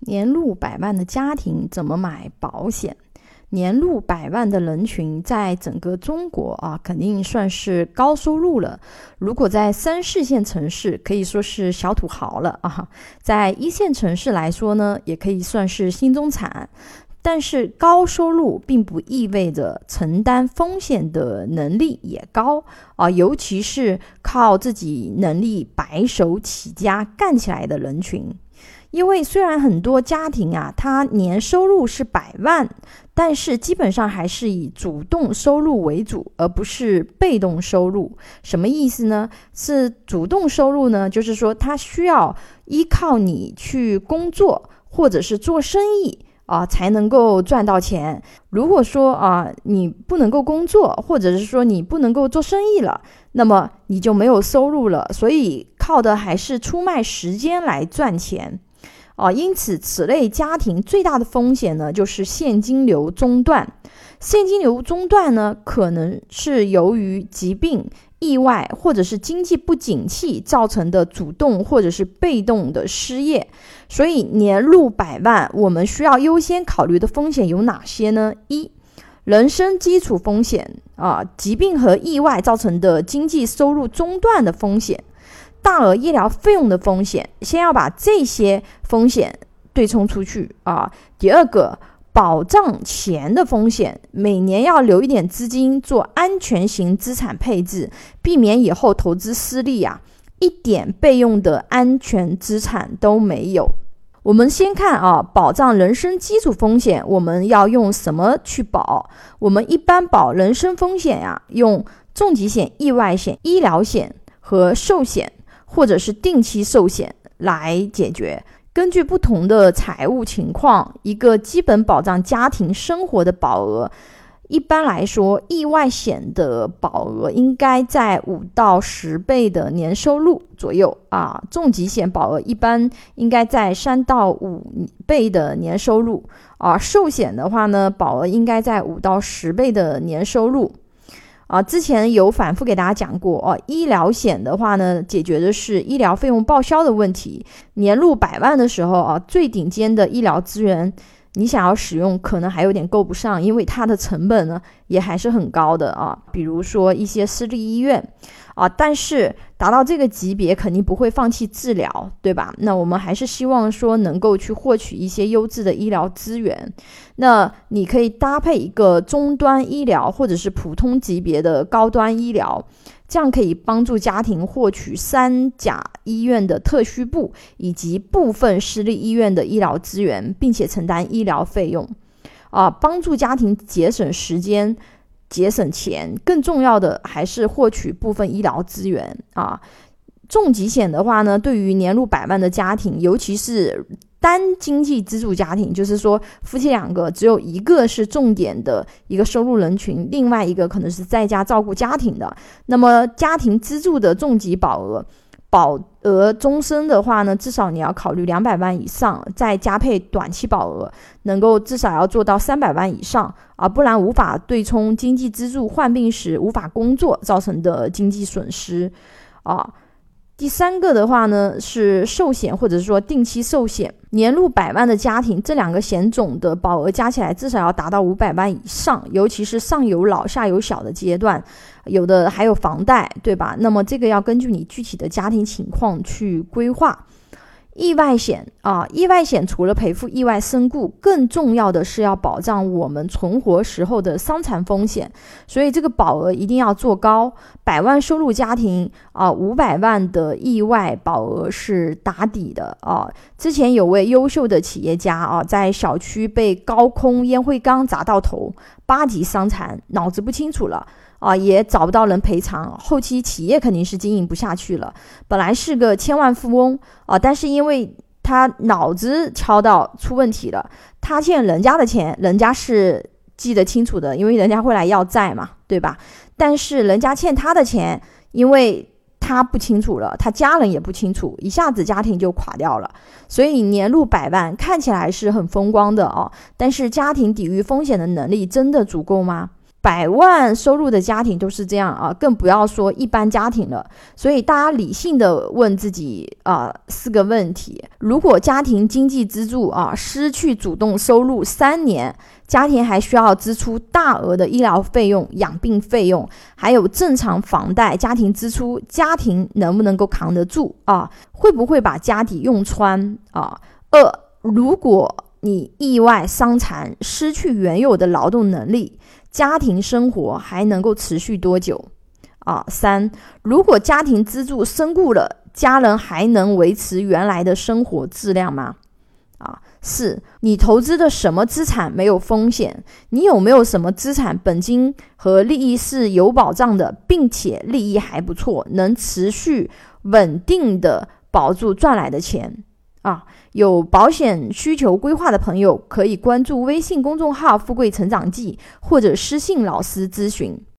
年入百万的家庭怎么买保险？年入百万的人群，在整个中国啊，肯定算是高收入了。如果在三四线城市，可以说是小土豪了啊。在一线城市来说呢，也可以算是新中产。但是高收入并不意味着承担风险的能力也高啊，尤其是靠自己能力白手起家干起来的人群。因为虽然很多家庭啊，他年收入是百万，但是基本上还是以主动收入为主，而不是被动收入。什么意思呢？是主动收入呢？就是说他需要依靠你去工作或者是做生意啊，才能够赚到钱。如果说啊，你不能够工作，或者是说你不能够做生意了，那么你就没有收入了。所以靠的还是出卖时间来赚钱。啊，因此，此类家庭最大的风险呢，就是现金流中断。现金流中断呢，可能是由于疾病、意外或者是经济不景气造成的主动或者是被动的失业。所以，年入百万，我们需要优先考虑的风险有哪些呢？一，人身基础风险啊，疾病和意外造成的经济收入中断的风险。大额医疗费用的风险，先要把这些风险对冲出去啊。第二个，保障钱的风险，每年要留一点资金做安全型资产配置，避免以后投资失利啊，一点备用的安全资产都没有。我们先看啊，保障人身基础风险，我们要用什么去保？我们一般保人身风险呀，用重疾险、意外险、医疗险和寿险。或者是定期寿险来解决。根据不同的财务情况，一个基本保障家庭生活的保额，一般来说，意外险的保额应该在五到十倍的年收入左右啊。重疾险保额一般应该在三到五倍的年收入啊。寿险的话呢，保额应该在五到十倍的年收入。啊，之前有反复给大家讲过哦，医疗险的话呢，解决的是医疗费用报销的问题。年入百万的时候啊，最顶尖的医疗资源。你想要使用，可能还有点够不上，因为它的成本呢也还是很高的啊。比如说一些私立医院啊，但是达到这个级别肯定不会放弃治疗，对吧？那我们还是希望说能够去获取一些优质的医疗资源。那你可以搭配一个中端医疗或者是普通级别的高端医疗。这样可以帮助家庭获取三甲医院的特需部以及部分私立医院的医疗资源，并且承担医疗费用，啊，帮助家庭节省时间、节省钱。更重要的还是获取部分医疗资源啊。重疾险的话呢，对于年入百万的家庭，尤其是单经济支柱家庭，就是说夫妻两个只有一个是重点的一个收入人群，另外一个可能是在家照顾家庭的。那么家庭支柱的重疾保额，保额终身的话呢，至少你要考虑两百万以上，再加配短期保额，能够至少要做到三百万以上啊，不然无法对冲经济支柱患病时无法工作造成的经济损失啊。第三个的话呢是寿险或者说定期寿险，年入百万的家庭，这两个险种的保额加起来至少要达到五百万以上，尤其是上有老下有小的阶段，有的还有房贷，对吧？那么这个要根据你具体的家庭情况去规划。意外险啊，意外险除了赔付意外身故，更重要的是要保障我们存活时候的伤残风险，所以这个保额一定要做高。百万收入家庭啊，五百万的意外保额是打底的啊。之前有位优秀的企业家啊，在小区被高空烟灰缸砸到头，八级伤残，脑子不清楚了。啊，也找不到人赔偿，后期企业肯定是经营不下去了。本来是个千万富翁啊，但是因为他脑子敲到出问题了，他欠人家的钱，人家是记得清楚的，因为人家会来要债嘛，对吧？但是人家欠他的钱，因为他不清楚了，他家人也不清楚，一下子家庭就垮掉了。所以年入百万看起来是很风光的哦，但是家庭抵御风险的能力真的足够吗？百万收入的家庭都是这样啊，更不要说一般家庭了。所以大家理性的问自己啊四个问题：如果家庭经济支柱啊失去主动收入三年，家庭还需要支出大额的医疗费用、养病费用，还有正常房贷、家庭支出，家庭能不能够扛得住啊？会不会把家底用穿啊？二，如果你意外伤残，失去原有的劳动能力。家庭生活还能够持续多久？啊，三，如果家庭支柱身故了，家人还能维持原来的生活质量吗？啊，四，你投资的什么资产没有风险？你有没有什么资产本金和利益是有保障的，并且利益还不错，能持续稳定的保住赚来的钱？啊，有保险需求规划的朋友可以关注微信公众号“富贵成长记”或者私信老师咨询。